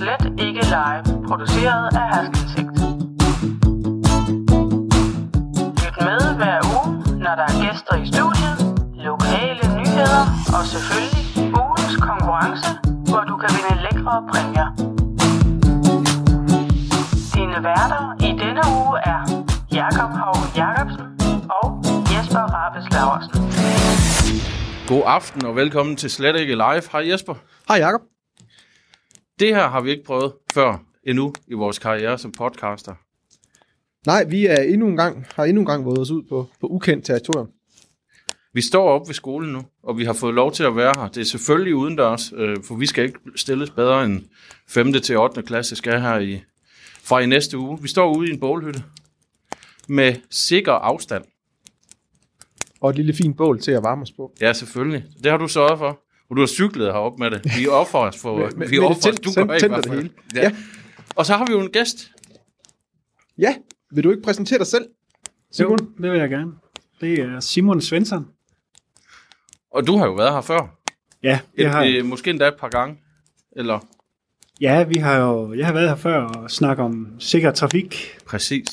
Slet Ikke Live, produceret af Haskinsigt. Lyt med hver uge, når der er gæster i studiet, lokale nyheder og selvfølgelig ugens konkurrence, hvor du kan vinde lækre præmier. Dine værter i denne uge er Jakob Hov Jacobsen og Jesper Rabes Laversen. God aften og velkommen til Slet Ikke Live. Hej Jesper. Hej Jacob. Det her har vi ikke prøvet før endnu i vores karriere som podcaster. Nej, vi er endnu en gang, har endnu en gang været os ud på, på ukendt territorium. Vi står op ved skolen nu, og vi har fået lov til at være her. Det er selvfølgelig udendørs, øh, for vi skal ikke stilles bedre end 5. til 8. klasse skal her i, fra i næste uge. Vi står ude i en bålhytte med sikker afstand. Og et lille fint bål til at varme os på. Ja, selvfølgelig. Det har du sørget for. Og du har cyklet herop med det. Vi offer os for... Med- med- vi offer du gør i tændte hvert det fald. hele. Ja. Ja. Og så har vi jo en gæst. Ja, vil du ikke præsentere dig selv, Simon? Jo, det vil jeg gerne. Det er Simon Svensson. Og du har jo været her før. Ja, Et, jeg har, øh, måske endda et par gange. Eller ja, vi har jo, jeg har været her før og snakket om sikker trafik. præcis.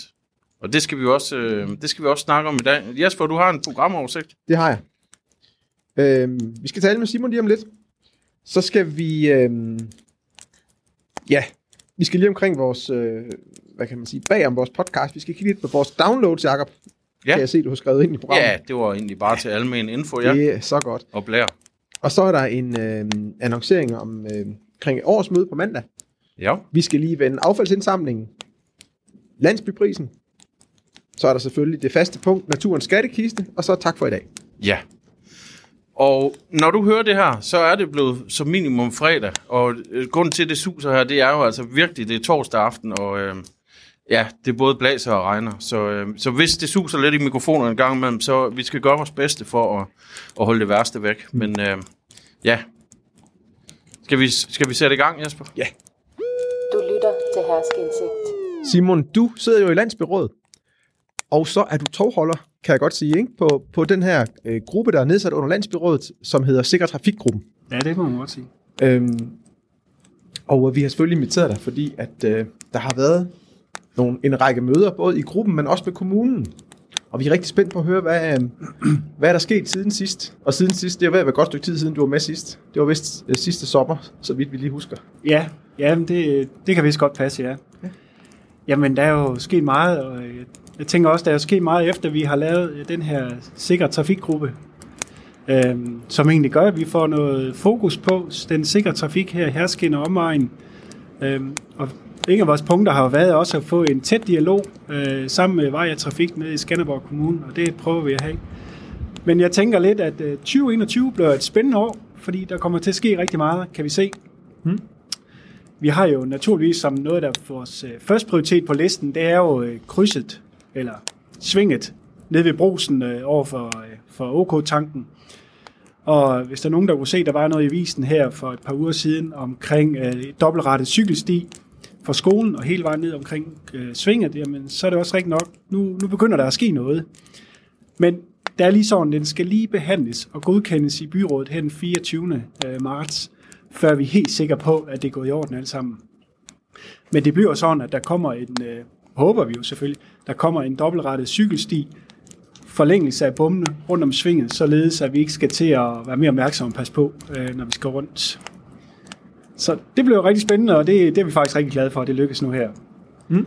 Og det skal vi også, øh, det skal vi også snakke om i dag. Jesper, du har en programoversigt. Det har jeg. Øhm, vi skal tale med Simon lige om lidt. Så skal vi... Øhm, ja, vi skal lige omkring vores... Øh, hvad kan man sige? Bag om vores podcast. Vi skal kigge lidt på vores downloads, Jacob. Ja. Kan jeg se, du har skrevet ind i programmet. Ja, det var egentlig bare til almen info, ja. Det er så godt. Og blær. Og så er der en øh, annoncering om øh, omkring årsmøde på mandag. Ja. Vi skal lige vende affaldsindsamlingen, landsbyprisen, så er der selvfølgelig det faste punkt, naturens skattekiste, og så tak for i dag. Ja. Og når du hører det her, så er det blevet som minimum fredag. Og øh, grunden til, at det suser her, det er jo altså virkelig, det er torsdag aften, og øh, ja, det er både blæser og regner. Så, øh, så hvis det suser lidt i mikrofonerne en gang imellem, så vi skal gøre vores bedste for at, at holde det værste væk. Men øh, ja, skal vi, skal vi sætte i gang, Jesper? Ja. Du lytter til Herskindsigt. Simon, du sidder jo i landsbyrådet, og så er du tovholder, kan jeg godt sige, ikke? På, på den her øh, gruppe, der er nedsat under landsbyrådet, som hedder Sikker Trafikgruppen. Ja, det må man godt sige. Øhm, og vi har selvfølgelig inviteret dig, fordi at øh, der har været nogle, en række møder, både i gruppen, men også med kommunen. Og vi er rigtig spændt på at høre, hvad, øh, hvad er der sket siden sidst. Og siden sidst, det er ved at være et godt stykke tid siden, du var med sidst. Det var vist øh, sidste sommer, så vidt vi lige husker. Ja, ja det, det kan vist godt passe, ja. Jamen, der er jo sket meget, og jeg, tænker også, der er sket meget efter, vi har lavet øh, den her sikker trafikgruppe, øhm, som egentlig gør, at vi får noget fokus på den sikre trafik her i Herskin og omegn. Øhm, og en af vores punkter har været også at få en tæt dialog øh, sammen med Vej og Trafik nede i Skanderborg Kommune, og det prøver vi at have. Men jeg tænker lidt, at øh, 2021 bliver et spændende år, fordi der kommer til at ske rigtig meget, kan vi se. Vi har jo naturligvis som noget af vores øh, første prioritet på listen, det er jo øh, krydset, eller svinget, nede ved brusen øh, over for, øh, for OK-tanken. Og hvis der er nogen, der kunne se, der var noget i visen her for et par uger siden omkring øh, dobbeltrettet cykelsti fra skolen og hele vejen ned omkring øh, svinget, jamen, så er det også rigtigt nok, nu, nu begynder der at ske noget. Men der er lige sådan, den skal lige behandles og godkendes i byrådet her den 24. øh, marts, før vi er helt sikre på, at det går i orden alt sammen. Men det bliver sådan, at der kommer en, øh, håber vi jo selvfølgelig, der kommer en dobbeltrettet cykelsti, forlængelse af bommene rundt om svinget, således at vi ikke skal til at være mere opmærksomme og passe på, øh, når vi skal rundt. Så det bliver rigtig spændende, og det, det er vi faktisk rigtig glade for, at det lykkes nu her. Mm.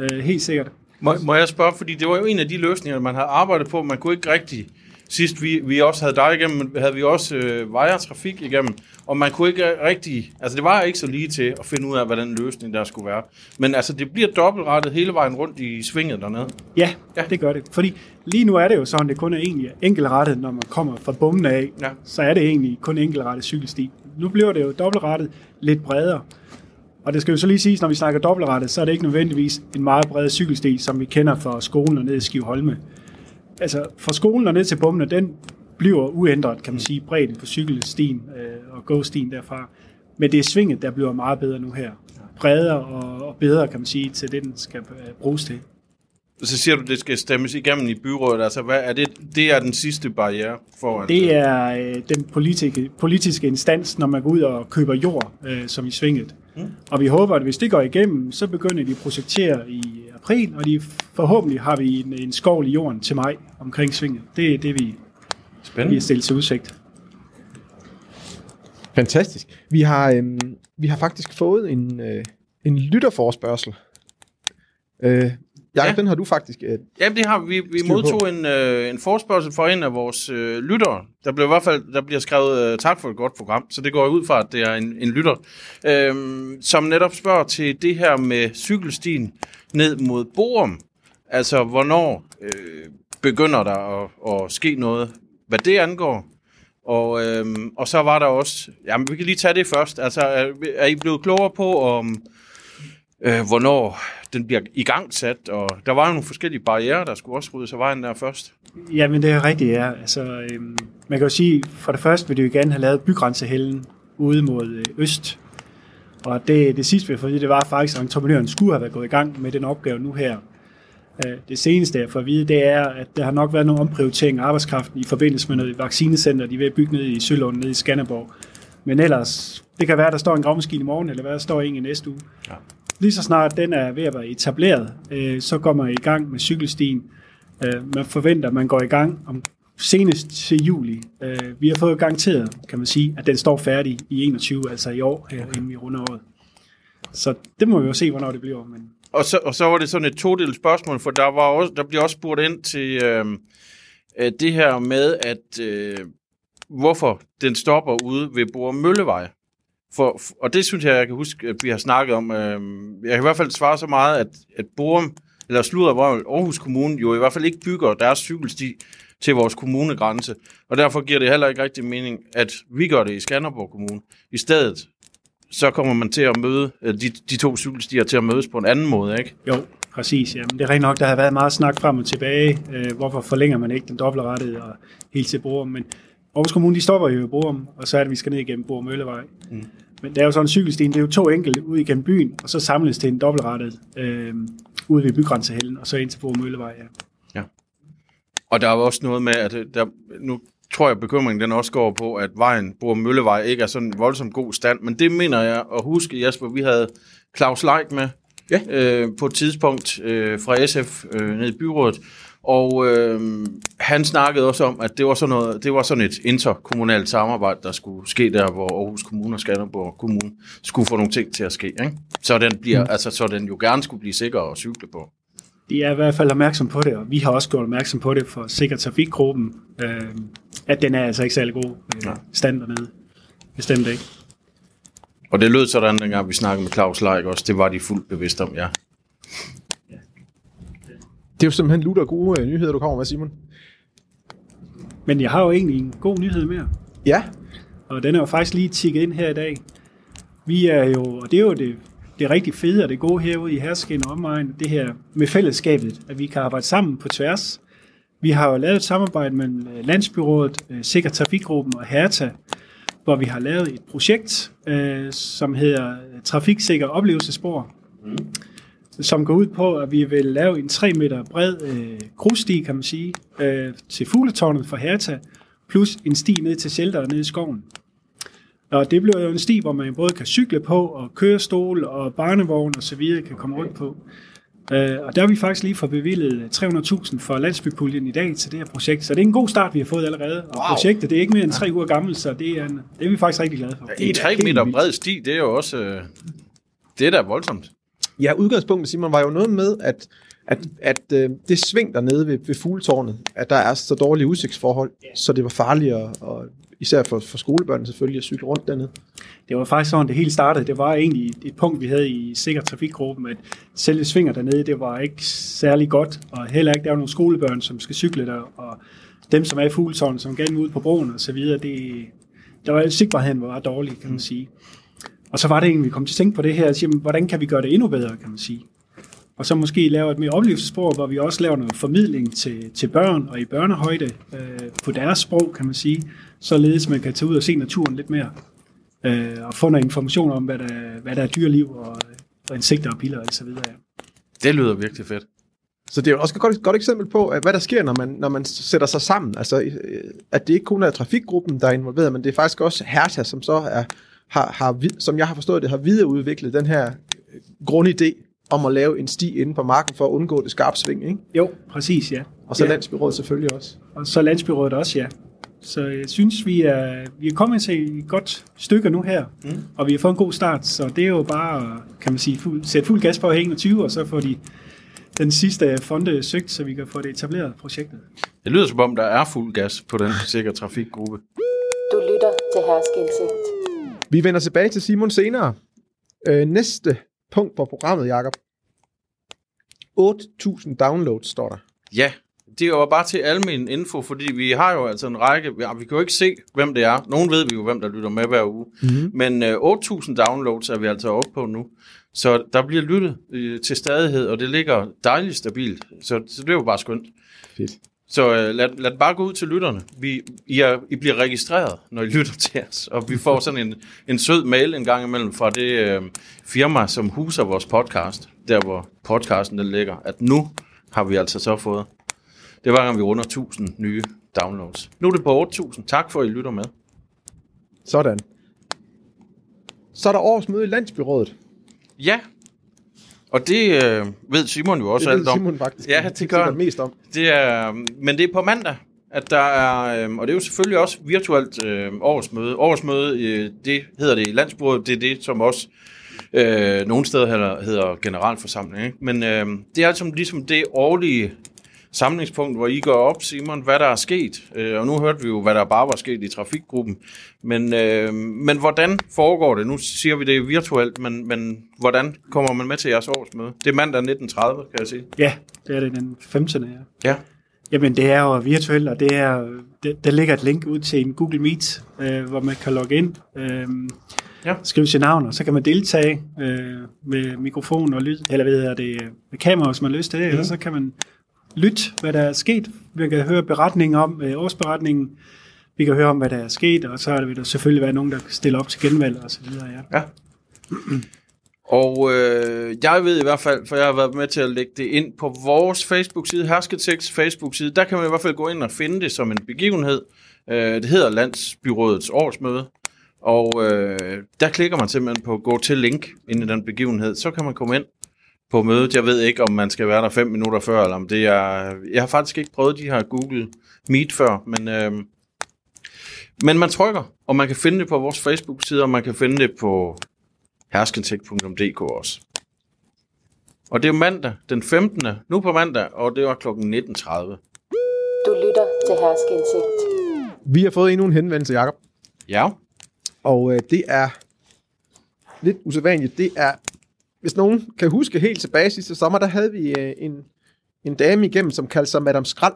Øh, helt sikkert. Må, må jeg spørge, fordi det var jo en af de løsninger, man havde arbejdet på. Man kunne ikke rigtig... Sidst vi, vi også havde dig igennem, havde vi også øh, vejertrafik igennem, og man kunne ikke rigtig... Altså, det var ikke så lige til at finde ud af, hvad den løsning der skulle være. Men altså, det bliver dobbeltrettet hele vejen rundt i svinget dernede. Ja, ja, det gør det. Fordi lige nu er det jo sådan, det kun er egentlig enkeltrettet, når man kommer fra bomben af. Ja. Så er det egentlig kun enkeltrettet cykelsti. Nu bliver det jo dobbeltrettet lidt bredere. Og det skal jo så lige siges, når vi snakker dobbeltrettet, så er det ikke nødvendigvis en meget bred cykelsti, som vi kender fra skolen og ned i Skiveholme. Altså fra skolen og ned til bommene, den bliver uændret, kan man sige, bredden på cykelstien øh, og gåstien derfra. Men det er svinget, der bliver meget bedre nu her. Bredere og, og bedre, kan man sige, til det, den skal øh, bruges til. Så siger du, det skal stemmes igennem i byrådet. Altså, hvad er det, det er den sidste barriere for at... Det er øh, den politiske, politiske instans, når man går ud og køber jord, øh, som i svinget. Mm. Og vi håber, at hvis det går igennem, så begynder de at projektere i april, og de forhåbentlig har vi en, en skovl i jorden til maj omkring svinget. Det er det, vi, vi Spændende. har stillet til udsigt. Fantastisk. Vi har, øhm, vi har faktisk fået en, øh, en lytterforspørgsel. Øh, Jacob, ja. Ja. den har du faktisk... Øh, Jamen, det har vi. Vi Styr på. modtog en, øh, en forspørgsel fra en af vores øh, lyttere. Der blev i hvert fald der bliver skrevet øh, tak for et godt program, så det går ud fra, at det er en, en lytter, øh, som netop spørger til det her med cykelstien ned mod Borum. Altså, hvornår øh, begynder der at, at ske noget, hvad det angår? Og, øhm, og så var der også, jamen vi kan lige tage det først, altså er, er I blevet klogere på, om, øh, hvornår den bliver igangsat, og der var jo nogle forskellige barriere, der skulle også ryddes af vejen der først. Jamen, det er rigtigt, ja. Altså, øhm, man kan jo sige, for det første vil de jo gerne have lavet bygrænsehallen ude mod øh, øst. Og det, det sidste, vi vide, det var faktisk, at entreprenøren skulle have været gået i gang med den opgave nu her. Øh, Det seneste, jeg får at vide, det er, at der har nok været nogle omprioritering af arbejdskraften i forbindelse med noget vaccinecenter, de er ved at bygge nede i Sølund, nede i Skanderborg. Men ellers, det kan være, at der står en gravmaskine i morgen, eller hvad der står en i næste uge. Ja. Lige så snart den er ved at være etableret, øh, så går man i gang med cykelstien. Øh, man forventer, at man går i gang om senest til juli. Øh, vi har fået garanteret, kan man sige, at den står færdig i 21, altså i år, her, inden vi runder året. Så det må vi jo se, hvornår det bliver. Men Og så, og så var det sådan et todelt spørgsmål, for der, var også, der blev også spurgt ind til øh, øh, det her med, at øh, hvorfor den stopper ude ved Bor Møllevej. For, og det synes jeg, jeg kan huske, at vi har snakket om. Øh, jeg kan i hvert fald svare så meget, at, at Borum, eller Sludervrøvel, Aarhus Kommune, jo i hvert fald ikke bygger deres cykelsti til vores kommunegrænse. Og derfor giver det heller ikke rigtig mening, at vi gør det i Skanderborg Kommune. I stedet, så kommer man til at møde, øh, de, de to cykelstier til at mødes på en anden måde, ikke? jo, præcis. Jamen, det er rent nok, der har været meget snak frem og tilbage. Øh, hvorfor forlænger man ikke den dobbeltrettede og helt til Borum? Men Aarhus Kommune, de stopper jo i Borum, og så er det, vi skal ned igennem Borum Møllevej. Mm. Men det er jo sådan en cykelstien, det er jo to enkelte ud igennem byen, og så samles til en dobbeltrettet øh, ude ved bygrænsehallen, og så ind til Borum Møllevej, ja. Og der er også noget med, at øh, der, nu tror jeg, bekymringen den også går på, at vejen, Bor Møllevej, ikke er sådan en voldsomt god stand. Men det mener jeg at huske, Jesper, vi havde Claus Leik med Ja. øh, på et tidspunkt øh, fra SF øh, nede i byrådet. Og øh, han snakkede også om, at det var, sådan noget, det var sådan et interkommunalt samarbejde, der skulle ske der, hvor Aarhus Kommune og Skanderborg Kommune skulle få nogle ting til at ske. Ikke? Så, den bliver, mm. altså, så den jo gerne skulle blive sikker at cykle på. De er i hvert fald opmærksom på det, og vi har også gjort opmærksom på det for Sikker Trafikgruppen, øh, at den er altså ikke særlig god øh, stand dernede. Bestemt ikke. Og det lød sådan, dengang vi snakkede med Claus Leik også. Det var de fuldt bevidste om, ja. Det er jo simpelthen lutter gode øh, nyheder, du kommer med, Simon. Men jeg har jo egentlig en god nyhed mere, Ja, og den er jo faktisk lige tikket ind her i dag. Vi er jo, og det er jo det, det rigtig fede og det gode herude i Hersken og omegn, det her med fællesskabet, at vi kan arbejde sammen på tværs. Vi har jo lavet et samarbejde mellem øh, Landsbyrådet, øh, Sikker Trafikgruppen og Herta, hvor vi har lavet et projekt, øh, som hedder Trafiksikker Oplevelsespor, som går ud på, at vi vil lave en 3 meter bred øh, grussti, kan man sige, øh, til fugletårnet for Herta, plus en sti ned til shelteret nede i skoven. Og det bliver jo en sti, hvor man både kan cykle på, og kørestol og barnevogn og så videre kan komme rundt på. Øh, og der har vi faktisk lige fået bevillet 300.000 for landsbypuljen i dag til det her projekt, så det er en god start, vi har fået allerede. Og Wow. projektet det er ikke mere end tre uger gammelt, så det er, en, det er vi faktisk rigtig glade for. En 3 helt meter bred sti, det er jo også... Øh, det er da voldsomt. Ja, udgangspunktet, Simon, var jo noget med, at, at, at øh, det sving dernede ved, ved fugletårnet, at der er så dårlige udsigtsforhold, så det var farligt, og, og især for, for skolebørnene selvfølgelig, at cykle rundt dernede. Det var faktisk sådan, det hele startede. Det var egentlig et, punkt, vi havde i Sikker Trafikgruppen, at selve svinger dernede, det var ikke særlig godt, og heller ikke, der var nogle skolebørn, som skal cykle der, og dem, som er i fugletårnet, som gerne ud på broen og så videre, det, der var sigtbarheden var dårlig, kan man sige. Og så var det egentlig, vi kom til at tænke på det her, og sige, hvordan kan vi gøre det endnu bedre, kan man sige. Og så måske lave et mere oplevelsesspor, hvor vi også laver noget formidling til, til børn og i børnehøjde øh, på deres sprog, kan man sige, således man kan tage ud og se naturen lidt mere øh, og få noget information om, hvad der, hvad der er dyreliv og, og insekter og piller og så videre. Det lyder virkelig fedt. Så det er jo også et godt, godt eksempel på, at hvad der sker, når man, når man sætter sig sammen. Altså, øh, at det ikke kun er trafikgruppen, der er involveret, men det er faktisk også Herta, som så er har, har, som jeg har forstået det, har videreudviklet den her øh, grundidé om at lave en sti inde på marken for at undgå det skarpe sving, ikke? Jo, præcis, ja. Og så ja. landsbyrådet selvfølgelig også. Og så landsbyrådet også, ja. Så jeg synes, vi er, vi er kommet til et godt stykke nu her, mm. og vi har fået en god start, så det er jo bare, kan man sige, fuld, sætte fuld gas på at 21, og så få de, den sidste fonde søgt, så vi kan få det etableret, projektet. Det lyder som om, der er fuld gas på den sikre trafikgruppe. Du lytter til Herskindsigt. Vi vender tilbage til Simon senere. Øh, næste punkt på programmet, Jakob. 8.000 downloads, står der. Ja, det var bare til almen info, fordi vi har jo altså en række, ja, vi kan jo ikke se, hvem det er. Nogen ved vi jo, hvem der lytter med hver uge. Mm-hmm. Men øh, 8.000 downloads er vi altså oppe på nu. Så der bliver lyttet øh, til stadighed, og det ligger dejligt stabilt. Så, så det er jo bare skønt. Fedt. Så øh, lad, lad det bare gå ud til lytterne. Vi, I, er, I bliver registreret, når I lytter til os, og vi får sådan en, en sød mail en gang imellem fra det øh, firma, som huser vores podcast, der hvor podcasten den ligger, at nu har vi altså så fået. Det var gang vi runder 1000 nye downloads. Nu er det på 8000. Tak for, at I lytter med. Sådan. Så er der årsmøde i Landsbyrådet. Ja, og det øh, ved Simon jo også det alt om. Simon faktisk. Ja, det gør han. mest om. Det er, men det er på mandag, at der er, øh, og det er jo selvfølgelig også virtuelt øh, årsmøde. Årsmøde, øh, det hedder det i landsbordet, det er det, som også øh, nogle steder hedder, hedder generalforsamling. Ikke? Men øh, det er altså ligesom det årlige samlingspunkt, hvor I går op, Simon, hvad der er sket. Øh, og nu hørte vi jo, hvad der bare var sket i trafikgruppen. Men, øh, men hvordan foregår det? Nu siger vi det virtuelt, men, men hvordan kommer man med til jeres årsmøde? Det er mandag 19.30, kan jeg sige. Ja, det er det den 15. Ja. Ja. Jamen, det er jo virtuelt, og det er, det, der ligger et link ud til en Google Meet, øh, hvor man kan logge ind, øh, Ja. skrive sit navn, og så kan man deltage øh, med mikrofon og lyd, eller hvad hedder det, med kamera, hvis man har lyst til det, mm. eller så kan man lytte, hvad der er sket. Vi kan høre beretningen om, øh, årsberetningen, vi kan høre om, hvad der er sket, og så vil der selvfølgelig være nogen, der stiller op til genvalg og så videre, ja. Ja. Og øh, jeg ved i hvert fald, for jeg har været med til at lægge det ind på vores Facebook-side, Hersketekst Facebook-side, der kan man i hvert fald gå ind og finde det som en begivenhed. Øh, det hedder Landsbyrådets årsmøde, og øh, der klikker man simpelthen på gå til link ind i den begivenhed, så kan man komme ind på mødet. Jeg ved ikke, om man skal være der fem minutter før, eller om det er... Jeg har faktisk ikke prøvet de her Google Meet før, men... Øh, men man trykker, og man kan finde det på vores Facebook-side, og man kan finde det på herskentech.dk også. Og det er mandag den 15. Nu på mandag, og det var kl. 19.30. Du lytter til Herskindsigt. Vi har fået endnu en henvendelse, Jakob. Ja, Og øh, det er lidt usædvanligt. Det er, hvis nogen kan huske helt tilbage sidste sommer, der havde vi øh, en, en dame igennem, som kaldte sig Madame Skrald.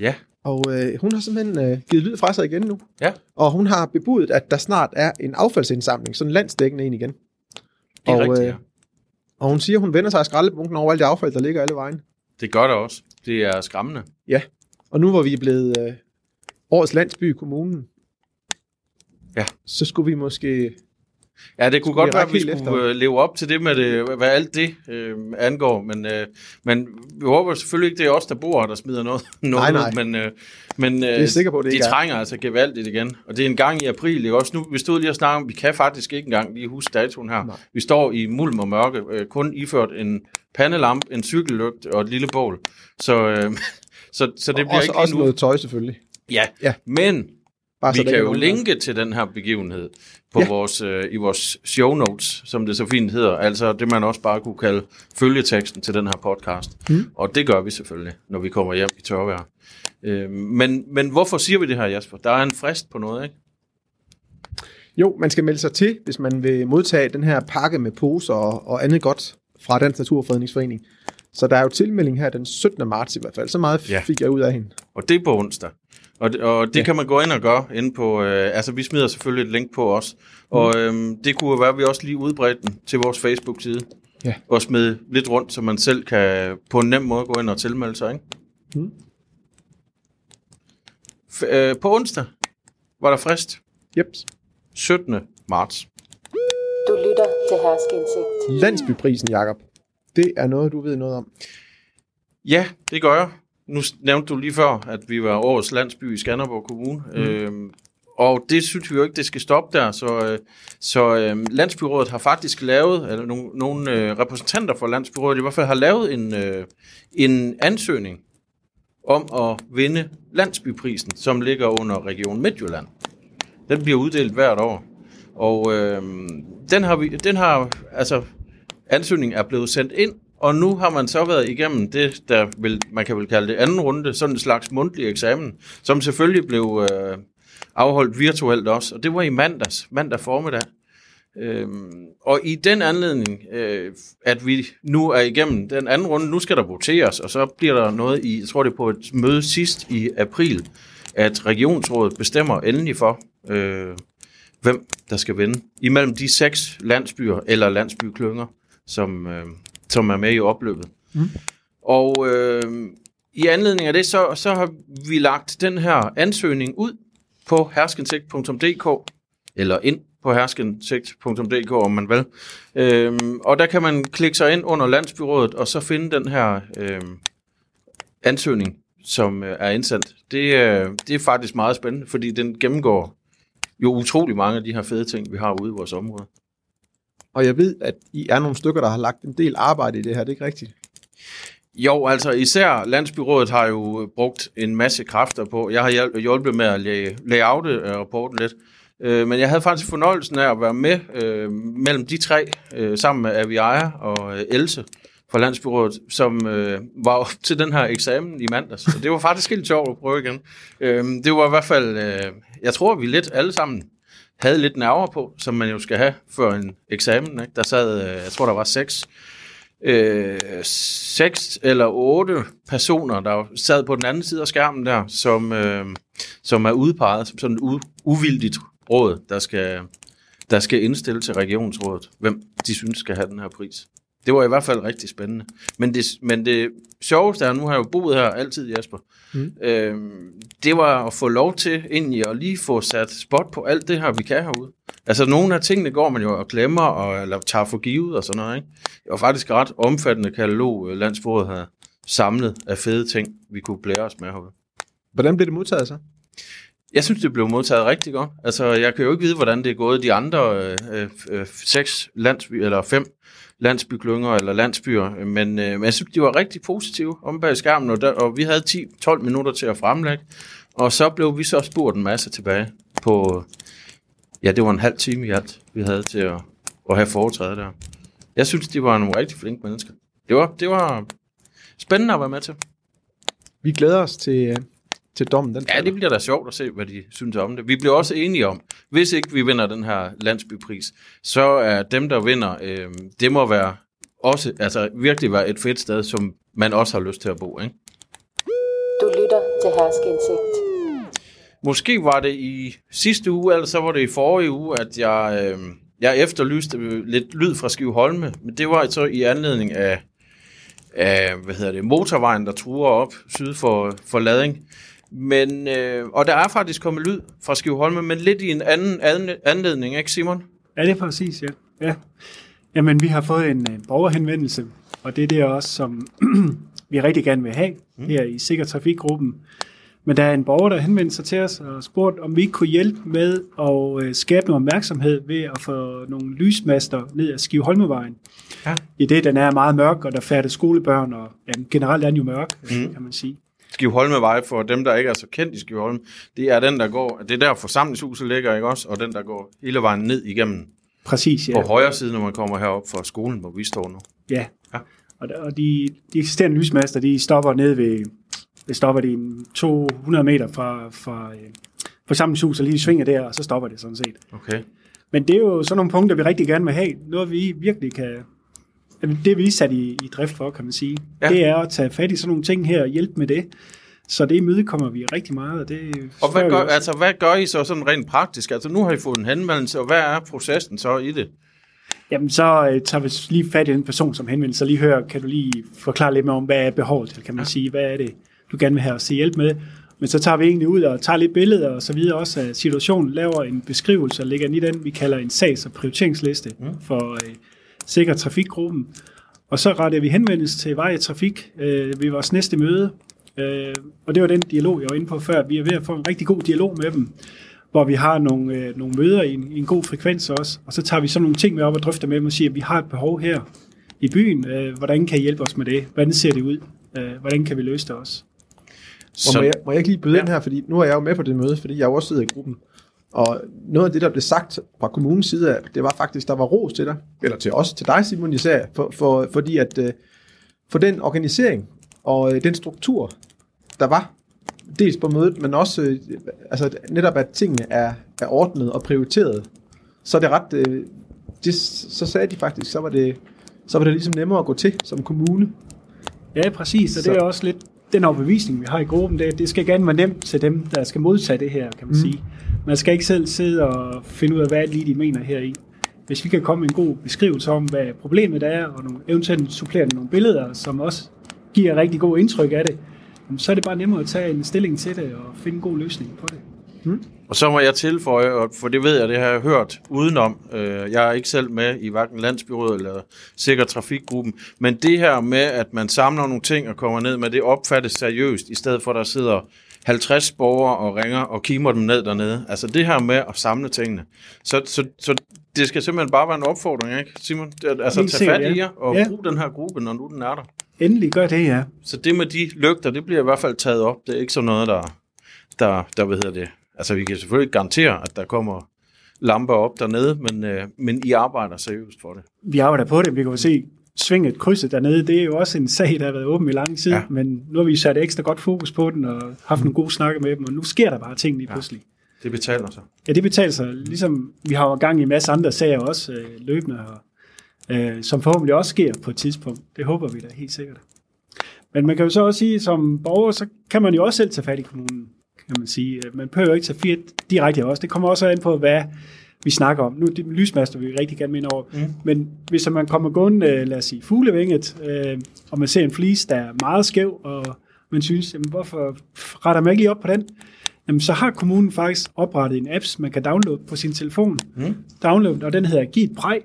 ja, Og øh, hun har simpelthen øh, givet lyd fra sig igen nu. ja. Og hun har bebudet, at der snart er en affaldsindsamling, sådan en landsdækkende en igen. Det er og, rigtigt, øh, ja. og hun siger, hun vender sig af skraldebunken over alt det affald, der ligger alle vejen. Det gør det også. Det er skræmmende. Ja, og nu hvor vi er blevet øh, årets landsby i kommunen, Ja. så skulle vi måske... Ja, det kunne godt være, at vi skulle efter? øh, leve op til det med det, hvad alt det øh, angår, men, øh, men vi håber selvfølgelig ikke, det er os, der bor der smider noget, noget Nej, nej. men, øh, men øh, er sikker på, det de ikke er. trænger altså gevaldigt igen, og det er en gang i april, ikke? også nu, vi stod lige og snakkede om, vi kan faktisk ikke engang lige huske datoen her, Nej. vi står i mulm og mørke, øh, kun iført en pandelamp, en cykellygt og et lille bål, så, øh, så, så det bliver også, ikke også nu. noget tøj selvfølgelig. Ja, Ja. men Bare vi kan jo linke til den her begivenhed på ja. vores, øh, i vores show notes, som det så fint hedder. Altså det, man også bare kunne kalde følgeteksten til den her podcast. Mm. Og det gør vi selvfølgelig, når vi kommer hjem i tørvejr. Øh, men, men hvorfor siger vi det her, Jasper? Der er en frist på noget, ikke? Jo, man skal melde sig til, hvis man vil modtage den her pakke med poser og, og andet godt fra Dansk Naturfredningsforening. Så der er jo tilmelding her den 17. marts i hvert fald. Så meget Ja. fik jeg ud af hende. Og det er på onsdag. Og det, og det Ja. kan man gå ind og gøre inde på, øh, altså vi smider selvfølgelig et link på os. Og øh, det kunne være, at vi også lige udbredte den til vores Facebook-side. Ja. Og smide lidt rundt, så man selv kan på en nem måde gå ind og tilmelde sig, ikke? Mm. F- øh, på onsdag var der frist. Jeps. 17. marts. Du lytter til Herskindsigt. Landsbyprisen, Jakob. Det er noget, du ved noget om. Ja, det gør jeg. Nu nævnte du lige før, at vi var årets landsby i Skanderborg Kommune. Mm. Øhm, og det synes vi jo ikke, det skal stoppe der. Så, øh, så øh, Landsbyrådet har faktisk lavet, eller nogle, nogle øh, repræsentanter for Landsbyrådet i hvert fald har lavet en, øh, en ansøgning om at vinde Landsbyprisen, som ligger under Region Midtjylland. Den bliver uddelt hvert år. Og øh, den har vi, den har, altså, ansøgningen er blevet sendt ind, og nu har man så været igennem det, der vil, man kan vel kalde det anden runde, sådan en slags mundtlig eksamen, som selvfølgelig blev øh, afholdt virtuelt også, og det var i mandags, mandag formiddag. Øhm, og i den anledning, øh, at vi nu er igennem den anden runde, nu skal der voteres, og så bliver der noget i, jeg tror det er på et møde sidst i april, at regionsrådet bestemmer endelig for, øh, hvem der skal vinde. Imellem de seks landsbyer eller landsbyklynger, som, øh, som er med i opløbet. Mm. Og øh, i anledning af det, så, så har vi lagt den her ansøgning ud på herskensigt.dk, eller ind på herskensigt.dk, om man vil. Øhm, og der kan man klikke sig ind under landsbyrådet, og så finde den her øhm, ansøgning, som øh, er indsendt. Det, øh, det er faktisk meget spændende, fordi den gennemgår jo utrolig mange af de her fede ting, vi har ude i vores område. Og jeg ved, at I er nogle stykker, der har lagt en del arbejde i det her, det er ikke rigtigt? Jo, altså især Landsbyrådet har jo brugt en masse kræfter på. Jeg har hjulpet med at layoute øh, rapporten lidt. Øh, men jeg havde faktisk fornøjelsen af at være med øh, mellem de tre, øh, sammen med Aviaja og øh, Else fra Landsbyrådet, som øh, var til den her eksamen i mandags. Og det var faktisk helt sjovt at prøve igen. Øh, det var i hvert fald, øh, jeg tror, vi lidt alle sammen havde lidt nerver på, som man jo skal have før en eksamen. Ikke? Der sad, øh, jeg tror, der var seks øh, seks eller otte personer, der sad på den anden side af skærmen der, som, øh, som er udpeget som sådan et uvildigt råd, der skal, der skal indstille til regionsrådet, hvem de synes skal have den her pris. Det var i hvert fald rigtig spændende. Men det, men det sjoveste er, nu har jeg jo boet her altid, Jasper, mm. øh, det var at få lov til egentlig at lige få sat spot på alt det her, vi kan herude. Altså nogle af tingene går man jo og glemmer, og, eller tager for givet og sådan noget. Ikke? Det var faktisk ret omfattende katalog, øh, landsbordet havde samlet af fede ting, vi kunne blære os med herude. Hvordan blev det modtaget så? Jeg synes, det blev modtaget rigtig godt. Altså, jeg kan jo ikke vide, hvordan det er gået de andre øh, øh, seks landsby, eller fem landsbyklynger eller landsbyer, øh, men, øh, men jeg synes, de var rigtig positive om bag skærmen, og, der, og vi havde 10-12 minutter til at fremlægge, og så blev vi så spurgt en masse tilbage på, ja, det var en halv time i alt, vi havde til at, at have foretrædet der. Jeg synes, de var nogle rigtig flinke mennesker. Det var, det var spændende at være med til. Vi glæder os til, øh, til dommen. Den ja, det bliver da sjovt at se, hvad de synes om det. Vi bliver også enige om, hvis ikke vi vinder den her landsbypris, så er dem, der vinder, øh, det må være også, altså virkelig være et fedt sted, som man også har lyst til at bo, ikke? Du lytter til Herskeindsigt. Måske var det i sidste uge, eller så var det i forrige uge, at jeg, øh, jeg efterlyste lidt lyd fra Skive Holme, men det var så i anledning af, af hvad hedder det, motorvejen, der truer op syd for, for Lading. Men, øh, og der er faktisk kommet lyd fra Skivholme, men lidt i en anden anledning, ikke Simon? Ja, det er præcis, ja. ja. Jamen, vi har fået en, en borgerhenvendelse, og det er det også, som vi rigtig gerne vil have mm. her i Sikker Trafikgruppen. Men der er en borger, der henvendte sig til os og spurgt, om vi ikke kunne hjælpe med at øh, skabe noget opmærksomhed ved at få nogle lysmaster ned ad Skiveholmevejen. Ja. I det, den er meget mørk, og der færdes skolebørn, og ja, generelt er den jo mørk, mm. kan man sige. Skivholmevej, for dem, der ikke er så kendt i Skivholme, det er den, der går, det er der forsamlingshuset ligger, ikke også? Og den, der går hele vejen ned igennem. Præcis, ja. På højre side, når man kommer herop fra skolen, hvor vi står nu. Ja, ja. og, og de, de eksisterende lysmaster, de stopper ned ved, det stopper de 200 meter fra, fra øh, forsamlingshuset, lige svinger der, og så stopper det sådan set. Okay. Men det er jo sådan nogle punkter, vi rigtig gerne vil have. Noget, vi virkelig kan, det er vi sat i, i drift for, kan man sige. Ja. Det er at tage fat i sådan nogle ting her og hjælpe med det. Så det imødekommer vi rigtig meget. Og, det og hvad gør, altså, hvad gør I så sådan rent praktisk? Altså nu har I fået en henvendelse, og hvad er processen så i det? Jamen så uh, tager vi lige fat i den person, som henvender sig. Lige høre, kan du lige forklare lidt mere om, hvad er behovet til, kan man ja. sige. Hvad er det, du gerne vil have at se hjælp med? Men så tager vi egentlig ud og tager lidt billeder og så videre også af situationen, laver en beskrivelse og lægger i den, vi kalder en sags- og prioriteringsliste mm. for, uh, sikker trafikgruppen. Og så rettede vi henvendelse til Vej Trafik øh, ved vores næste møde. Øh, og det var den dialog, jeg var inde på før. Vi er ved at få en rigtig god dialog med dem. hvor vi har nogle, øh, nogle møder i en, i en god frekvens også, og så tager vi sådan nogle ting med op og drøfter med dem og siger, at vi har et behov her i byen, øh, hvordan kan I hjælpe os med det? Hvordan ser det ud? Øh, hvordan kan vi løse det også? Så, må, jeg, må jeg ikke lige byde ja. ind her, fordi nu er jeg jo med på det møde, fordi jeg også sidder i gruppen. Og noget af det, der blev sagt fra kommunens side af, det var faktisk, der var ros til dig, eller til os, til dig Simon især, for, for, fordi at øh, for den organisering og øh, den struktur, der var, dels på mødet, men også øh, altså, netop, at tingene er, er ordnet og prioriteret, så er det ret, det, så sagde de faktisk, så var det, så var det ligesom nemmere at gå til som kommune. Ja, præcis, og det er også lidt den overbevisning, vi har i gruppen, det, det skal gerne være nemt til dem, der skal modtage det her, kan man mm. sige. Man skal ikke selv sidde og finde ud af, hvad lige de mener her i. Hvis vi kan komme med en god beskrivelse om, hvad problemet er, og nogle, eventuelt supplere nogle billeder, som også giver rigtig god indtryk af det, så er det bare nemmere at tage en stilling til det og finde en god løsning på det. Hmm? Og så må jeg tilføje, for det ved jeg, det har jeg hørt udenom. Øh, jeg er ikke selv med i hverken landsbyrådet eller sikker trafikgruppen, men det her med, at man samler nogle ting og kommer ned med det, opfattes seriøst, i stedet for at der sidder 50 borgere og ringer og kimer dem ned dernede. Altså det her med at samle tingene. Så, så, så det skal simpelthen bare være en opfordring, ikke Simon? Det, altså tage fat i jer og ja. brug den her gruppe, når nu den er der. Endelig gør det, ja. Så det med de lygter, det bliver i hvert fald taget op. Det er ikke sådan noget, der, der, der hvad hedder det. Altså vi kan selvfølgelig garantere, at der kommer lamper op dernede, men, øh, men I arbejder seriøst for det. Vi arbejder på det. Vi kan jo se, svinget krydset dernede, det er jo også en sag, der har været åben i lang tid, ja. men nu har vi sat ekstra godt fokus på den, og haft mm. nogle gode snakke med dem, og nu sker der bare ting lige pludselig. Ja. Det betaler sig. Ja, det betaler sig. Ligesom vi har jo gang i en masse andre sager også øh, løbende, og, øh, som forhåbentlig også sker på et tidspunkt. Det håber vi da helt sikkert. Men man kan jo så også sige, som borger, så kan man jo også selv tage fat i kommunen, kan man sige. Man behøver jo ikke tage fire direkte også. Det kommer også an på, hvad vi snakker om. Nu det lysmaster vi rigtig gerne med over. Mm. Men hvis man kommer gående, øh, lad os sige, fuglevinget, øh, og man ser en flis, der er meget skæv, og man synes, jamen, hvorfor retter man ikke lige op på den? Jamen, så har kommunen faktisk oprettet en app, man kan downloade på sin telefon. Mm. Download, og den hedder Giv et præg.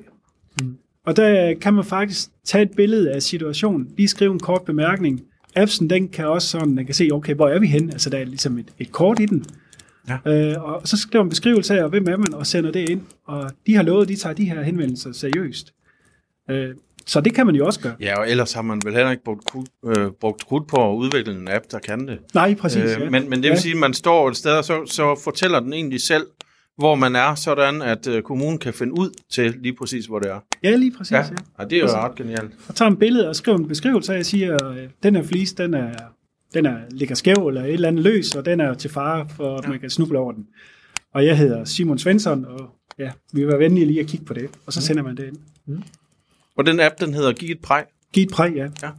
Mm. Og der kan man faktisk tage et billede af situationen, lige skrive en kort bemærkning. Appsen, den kan også sådan, man kan se, okay, hvor er vi henne? Altså, der er ligesom et, et kort i den. Ja. Øh, og så skriver man en beskrivelse af, hvem er man, og sender det ind. Og de har lovet, de tager de her henvendelser seriøst. Øh, så det kan man jo også gøre. Ja, og ellers har man vel heller ikke brugt, øh, brugt krudt på at udvikle en app, der kan det. Nej, præcis. Øh, ja. men, men det vil ja. sige, at man står et sted, og så, så fortæller den egentlig selv, hvor man er, sådan at øh, kommunen kan finde ud til lige præcis, hvor det er. Ja, lige præcis. Ja, ja. ja det er jo ret genialt. Og tager en billede og skriver en beskrivelse af, og siger, at den her flis, den er den er, ligger skæv eller et eller andet løs, og den er til fare for, at ja. man kan snuble over den. Og jeg hedder Simon Svensson, og ja, vi vil være venlige lige at kigge på det, og så mm. sender man det ind. Mm. Og den app, den hedder Giv et præg? Giv et præg, ja. ja.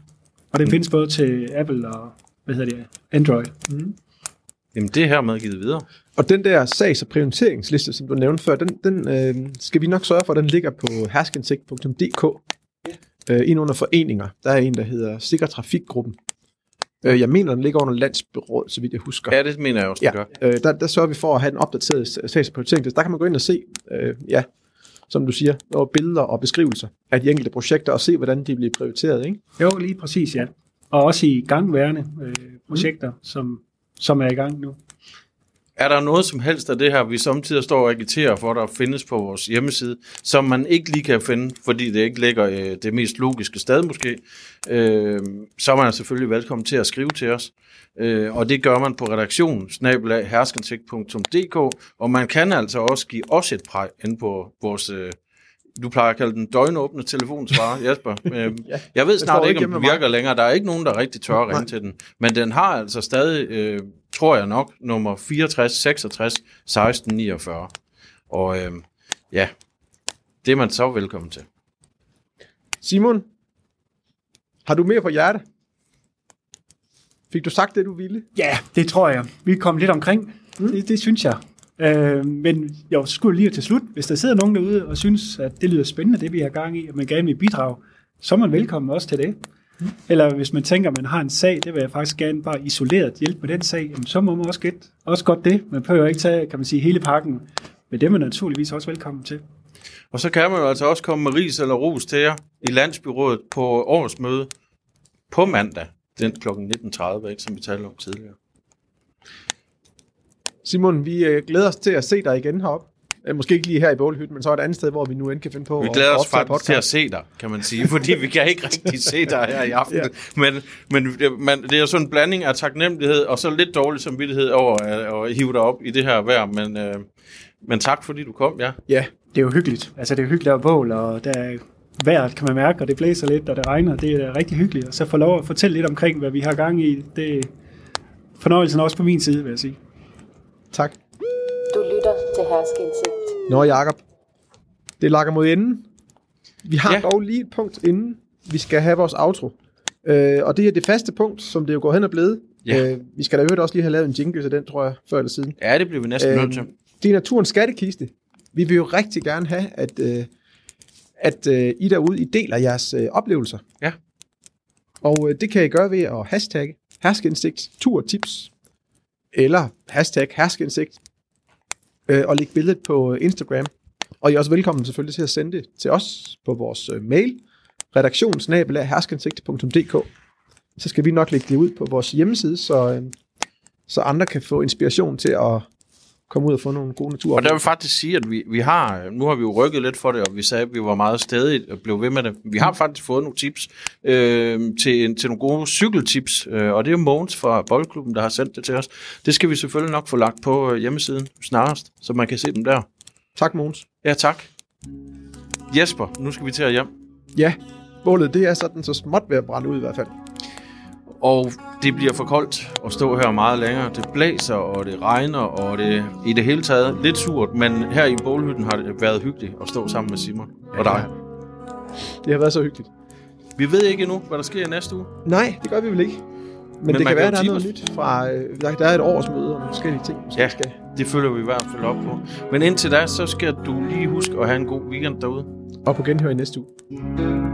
Og den mm. findes både til Apple og, hvad hedder det, Android. Mm. Jamen, det er hermed givet videre. Og den der sags- og prioriteringsliste, som du nævnte før, den, den øh, skal vi nok sørge for, at den ligger på herskindsigt.dk. Ja. Øh, ind under foreninger. Der er en, der hedder Sikker Trafikgruppen. Øh, jeg mener, den ligger under landsbyråd, så vidt jeg husker. Ja, det mener jeg også, den ja. gør. Øh, der, der sørger vi for at have en opdateret sags- og Der kan man gå ind og se, øh, ja, som du siger, over billeder og beskrivelser af de enkelte projekter, og se, hvordan de bliver prioriteret, ikke? Jo, lige præcis, ja. Og også i gangværende øh, projekter, mm. som, som er i gang nu. Er der noget som helst af det her, vi samtidig står og agiterer for, der findes på vores hjemmeside, som man ikke lige kan finde, fordi det ikke ligger øh, det mest logiske sted måske, øh, så er man selvfølgelig velkommen til at skrive til os. Øh, og det gør man på redaktion herskentik.dk, og man kan altså også give os et præg ind på vores øh, du plejer at kalde den døgnåbne telefonsvarer, Jesper. Øh, ja, jeg ved snart ikke, om den virker længere. Der er ikke nogen, der rigtig tør at ringe til den. Men den har altså stadig, øh, tror jeg nok, nummer 64 66 16 49. Og øh, ja, det er man så velkommen til. Simon, har du mere på hjerte? Fik du sagt det, du ville? Ja, det tror jeg. Vi er kommet lidt omkring. Mm. Det, det synes jeg. Øh, men jeg skulle lige til slut, hvis der sidder nogen derude og synes, at det lyder spændende, det vi har gang i, og man gerne vil bidrage, så er man velkommen også til det. Eller hvis man tænker, at man har en sag, det vil jeg faktisk gerne bare isoleret hjælpe med den sag, jamen, så må man også, get, også godt det. Man behøver ikke tage, kan man sige, hele pakken, men det er man naturligvis også velkommen til. Og så kan man jo altså også komme med ris eller ros til jer i landsbyrådet på årsmøde på mandag, den kl. 19.30, ikke, som vi talte om tidligere. Simon, vi øh, glæder os til at se dig igen heroppe. Øh, Måske ikke lige her i Bålhytten, men så et andet sted, hvor vi nu end kan finde på Vi at glæder os optage faktisk til at podcast. se dig, kan man sige, fordi vi kan ikke rigtig se dig her i aften. Ja. Men, men det- man, det er jo sådan en blanding af taknemmelighed og så lidt dårlig samvittighed over at, at hive dig op i det her vejr. Men, øh, men tak, fordi du kom, ja. Ja, Det er jo hyggeligt. Altså, det er hyggeligt at bål, og der er vejret, kan man mærke, og det blæser lidt, og det regner. Det er rigtig hyggeligt. Og så få lov at fortælle lidt omkring, hvad vi har gang i. Det er fornøjelsen også på min side, vil jeg sige. tak. Herskeindsigt. Nå, Jacob. Det lakker mod enden. Vi har ja. Dog lige et punkt inden vi skal have vores outro. Øh, og det er det faste punkt, som det jo går hen og blevet. Ja. Øh, vi skal da øvrigt også lige have lavet en jingle til den, tror jeg, før eller siden. Ja, det bliver vi næsten nødt til. Det er naturens skattekiste. Vi vil jo rigtig gerne have, at, øh, at øh, I derude, I deler jeres øh, oplevelser. Ja. Og øh, det kan I gøre ved at hashtagge herskeindsigt turtips, eller hashtag herskeindsigt, øh, og lægge billedet på øh, Instagram. Og I er også velkommen selvfølgelig til at sende det til os på vores øh, mail, redaktionsnabelag.herskeindsigt.dk. Så skal vi nok lægge det ud på vores hjemmeside, så, øh, så andre kan få inspiration til at komme ud og få nogle gode Og der vil faktisk sige, at vi, vi har, nu har vi jo rykket lidt for det, og vi sagde, at vi var meget stedigt og blev ved med det. Vi har faktisk fået nogle tips øh, til, til nogle gode cykeltips, øh, og det er Mogens fra Boldklubben, der har sendt det til os. Det skal vi selvfølgelig nok få lagt på øh, hjemmesiden snarest, så man kan se dem der. Tak, Mogens. Ja, tak. Jesper, nu skal vi til at hjem. Ja, bålet det er sådan så småt ved at brænde ud i hvert fald. Og det bliver for koldt at stå her meget længere. Det blæser, og det regner, og det i det hele taget lidt surt. Men her i bålhytten har det været hyggeligt at stå sammen med Simon og dig. Det har været så hyggeligt. Vi ved ikke endnu, hvad der sker i næste uge. Nej, det gør vi vel ikke. Men, Men det kan være, der er noget nyt fra... Øh, der, der er et årsmøde og nogle forskellige ting, måske Ja. skal. Det følger vi i hvert fald op på. Men indtil da, så skal du lige huske at have en god weekend derude. Og på genhør i næste uge.